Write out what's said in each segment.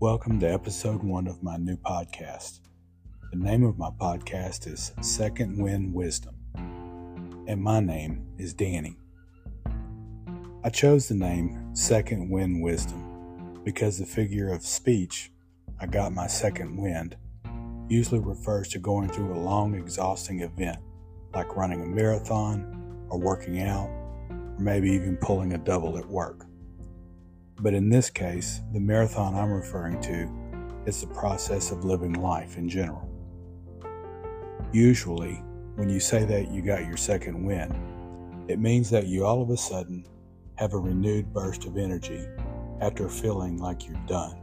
Welcome to episode one of my new podcast. The name of my podcast is Second Wind Wisdom, and my name is Danny. I chose the name Second Wind Wisdom because the figure of speech, I got my second wind, usually refers to going through a long, exhausting event like running a marathon or working out, or maybe even pulling a double at work. But in this case, the marathon I'm referring to is the process of living life in general. Usually, when you say that you got your second wind, it means that you all of a sudden have a renewed burst of energy after feeling like you're done.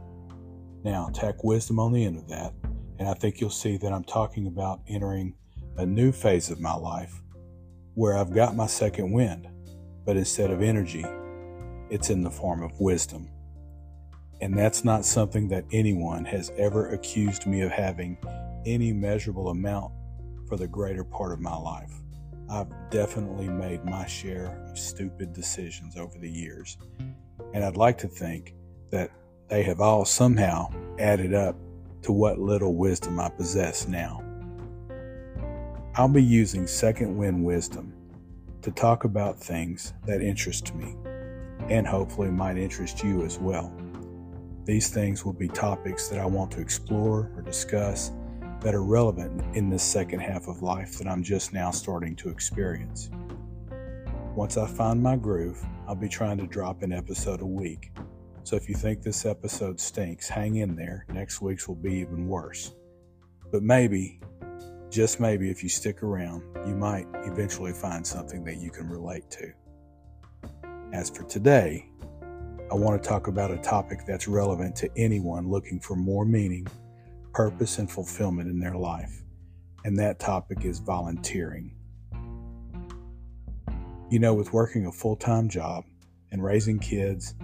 Now, tack wisdom on the end of that, and I think you'll see that I'm talking about entering a new phase of my life where I've got my second wind, but instead of energy, it's in the form of wisdom. And that's not something that anyone has ever accused me of having any measurable amount for the greater part of my life. I've definitely made my share of stupid decisions over the years, and I'd like to think that they have all somehow added up to what little wisdom I possess now. I'll be using second wind wisdom to talk about things that interest me and hopefully might interest you as well. These things will be topics that I want to explore or discuss that are relevant in this second half of life that I'm just now starting to experience. Once I find my groove, I'll be trying to drop an episode a week. So if you think this episode stinks, hang in there. Next week's will be even worse. But maybe, just maybe, if you stick around, you might eventually find something that you can relate to. As for today, I want to talk about a topic that's relevant to anyone looking for more meaning, purpose, and fulfillment in their life, and that topic is volunteering. You know, with working a full time job and raising kids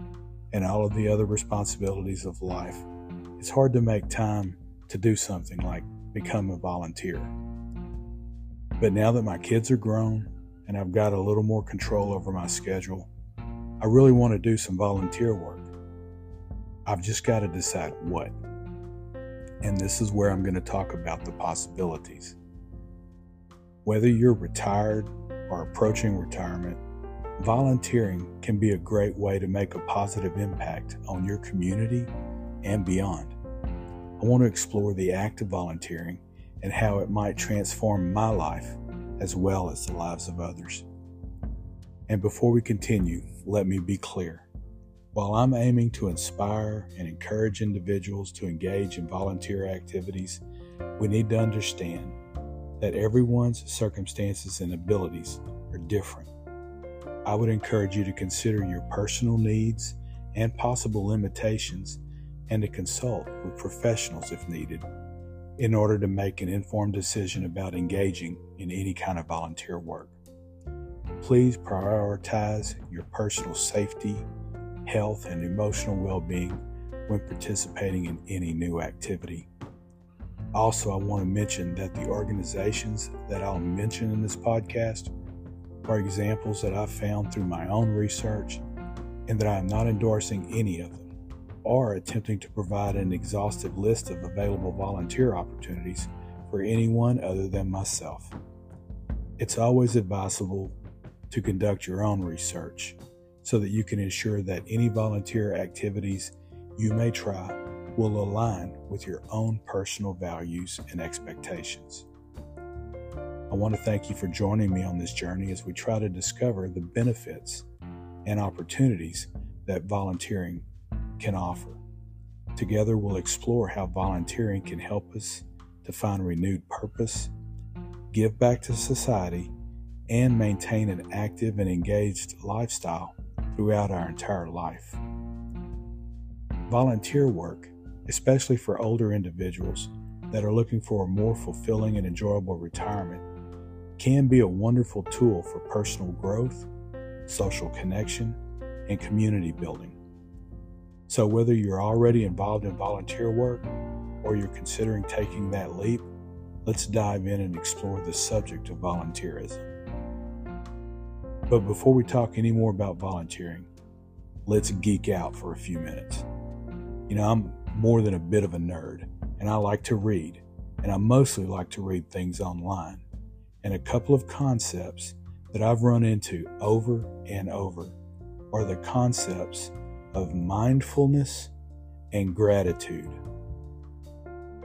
and all of the other responsibilities of life, it's hard to make time to do something like become a volunteer. But now that my kids are grown and I've got a little more control over my schedule, I really want to do some volunteer work. I've just got to decide what. And this is where I'm going to talk about the possibilities. Whether you're retired or approaching retirement, volunteering can be a great way to make a positive impact on your community and beyond. I want to explore the act of volunteering and how it might transform my life as well as the lives of others. And before we continue, let me be clear. While I'm aiming to inspire and encourage individuals to engage in volunteer activities, we need to understand that everyone's circumstances and abilities are different. I would encourage you to consider your personal needs and possible limitations and to consult with professionals if needed in order to make an informed decision about engaging in any kind of volunteer work. Please prioritize your personal safety, health, and emotional well being when participating in any new activity. Also, I want to mention that the organizations that I'll mention in this podcast are examples that I've found through my own research and that I am not endorsing any of them or attempting to provide an exhaustive list of available volunteer opportunities for anyone other than myself. It's always advisable to conduct your own research so that you can ensure that any volunteer activities you may try will align with your own personal values and expectations. I want to thank you for joining me on this journey as we try to discover the benefits and opportunities that volunteering can offer. Together, we'll explore how volunteering can help us to find renewed purpose, give back to society, and maintain an active and engaged lifestyle throughout our entire life. Volunteer work, especially for older individuals that are looking for a more fulfilling and enjoyable retirement, can be a wonderful tool for personal growth, social connection, and community building. So, whether you're already involved in volunteer work or you're considering taking that leap, let's dive in and explore the subject of volunteerism. But before we talk any more about volunteering, let's geek out for a few minutes. You know, I'm more than a bit of a nerd, and I like to read, and I mostly like to read things online. And a couple of concepts that I've run into over and over are the concepts of mindfulness and gratitude.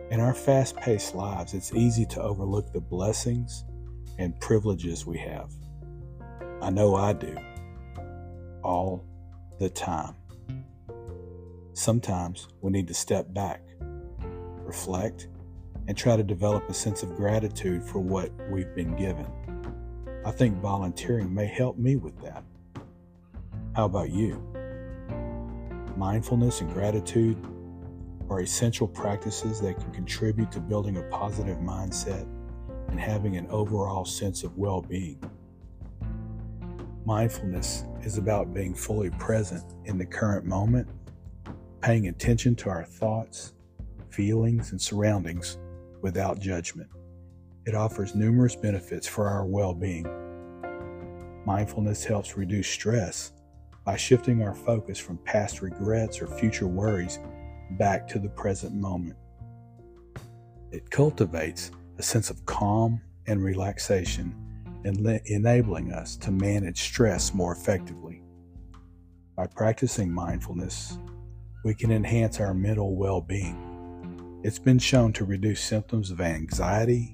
In our fast paced lives, it's easy to overlook the blessings and privileges we have. I know I do. All the time. Sometimes we need to step back, reflect, and try to develop a sense of gratitude for what we've been given. I think volunteering may help me with that. How about you? Mindfulness and gratitude are essential practices that can contribute to building a positive mindset and having an overall sense of well being. Mindfulness is about being fully present in the current moment, paying attention to our thoughts, feelings, and surroundings without judgment. It offers numerous benefits for our well being. Mindfulness helps reduce stress by shifting our focus from past regrets or future worries back to the present moment. It cultivates a sense of calm and relaxation, enabling us to manage stress more effectively. By practicing mindfulness, we can enhance our mental well being. It's been shown to reduce symptoms of anxiety,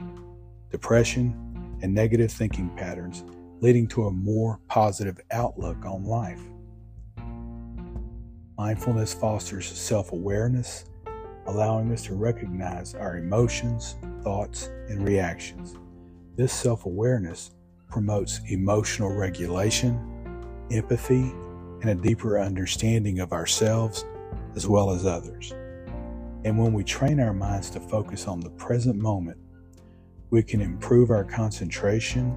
depression, and negative thinking patterns, leading to a more positive outlook on life. Mindfulness fosters self awareness, allowing us to recognize our emotions, thoughts, and reactions. This self awareness promotes emotional regulation, empathy, and a deeper understanding of ourselves as well as others. And when we train our minds to focus on the present moment, we can improve our concentration,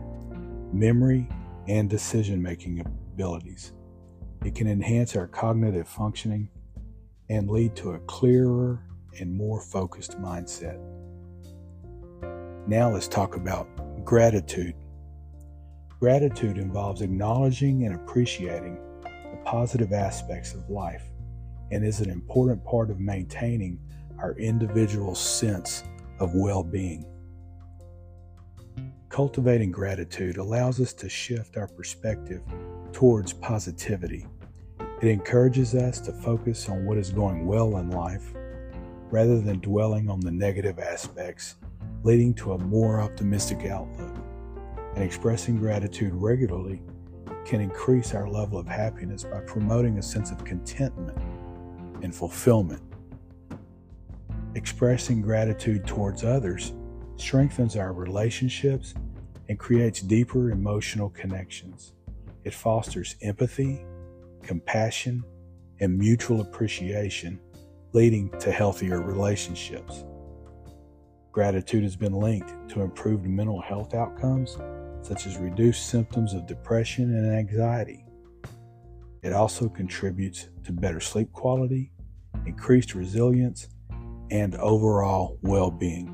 memory, and decision making abilities. It can enhance our cognitive functioning and lead to a clearer and more focused mindset. Now let's talk about gratitude. Gratitude involves acknowledging and appreciating the positive aspects of life and is an important part of maintaining our individual sense of well being. Cultivating gratitude allows us to shift our perspective towards positivity. It encourages us to focus on what is going well in life rather than dwelling on the negative aspects, leading to a more optimistic outlook. And expressing gratitude regularly can increase our level of happiness by promoting a sense of contentment and fulfillment. Expressing gratitude towards others strengthens our relationships and creates deeper emotional connections. It fosters empathy, compassion, and mutual appreciation, leading to healthier relationships. Gratitude has been linked to improved mental health outcomes, such as reduced symptoms of depression and anxiety. It also contributes to better sleep quality, increased resilience, and overall well being.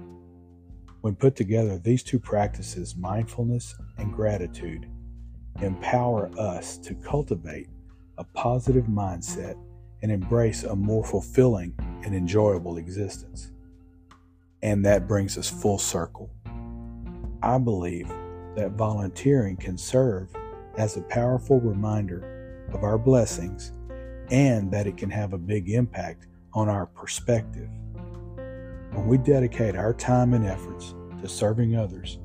When put together, these two practices, mindfulness and gratitude, empower us to cultivate a positive mindset and embrace a more fulfilling and enjoyable existence. And that brings us full circle. I believe that volunteering can serve as a powerful reminder of our blessings and that it can have a big impact on our perspective. When we dedicate our time and efforts to serving others,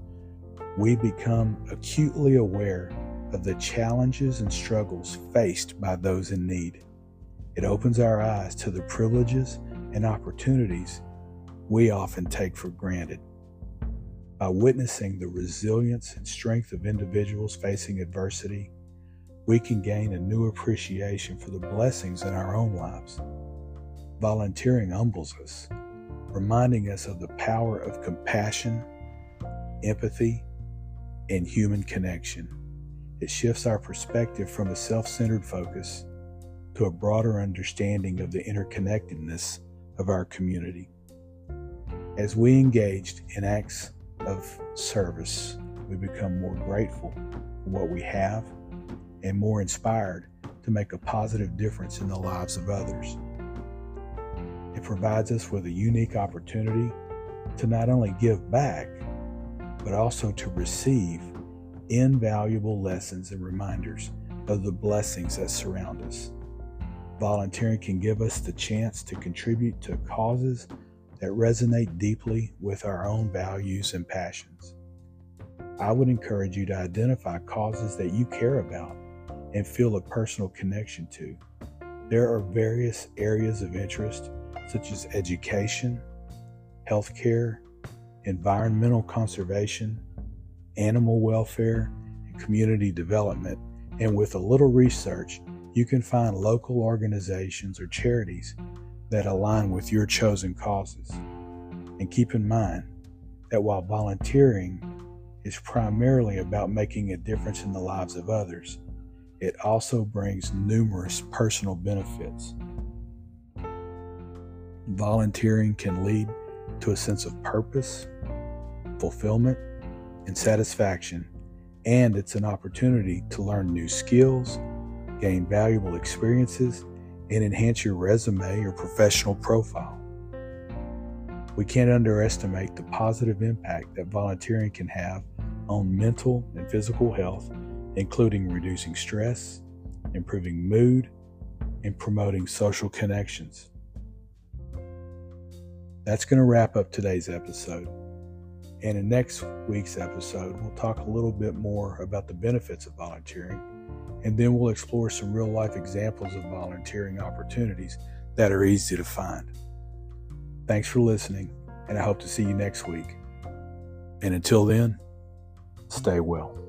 we become acutely aware of the challenges and struggles faced by those in need. It opens our eyes to the privileges and opportunities we often take for granted. By witnessing the resilience and strength of individuals facing adversity, we can gain a new appreciation for the blessings in our own lives. Volunteering humbles us, reminding us of the power of compassion, empathy, and human connection. It shifts our perspective from a self centered focus to a broader understanding of the interconnectedness of our community. As we engaged in acts of service, we become more grateful for what we have and more inspired to make a positive difference in the lives of others. It provides us with a unique opportunity to not only give back, but also to receive invaluable lessons and reminders of the blessings that surround us. Volunteering can give us the chance to contribute to causes that resonate deeply with our own values and passions. I would encourage you to identify causes that you care about and feel a personal connection to. There are various areas of interest, such as education, healthcare, environmental conservation, animal welfare, and community development. And with a little research, you can find local organizations or charities that align with your chosen causes. And keep in mind that while volunteering is primarily about making a difference in the lives of others, it also brings numerous personal benefits. Volunteering can lead to a sense of purpose, fulfillment, and satisfaction, and it's an opportunity to learn new skills, gain valuable experiences, and enhance your resume or professional profile. We can't underestimate the positive impact that volunteering can have on mental and physical health, including reducing stress, improving mood, and promoting social connections. That's going to wrap up today's episode. And in next week's episode, we'll talk a little bit more about the benefits of volunteering, and then we'll explore some real life examples of volunteering opportunities that are easy to find. Thanks for listening, and I hope to see you next week. And until then, stay well.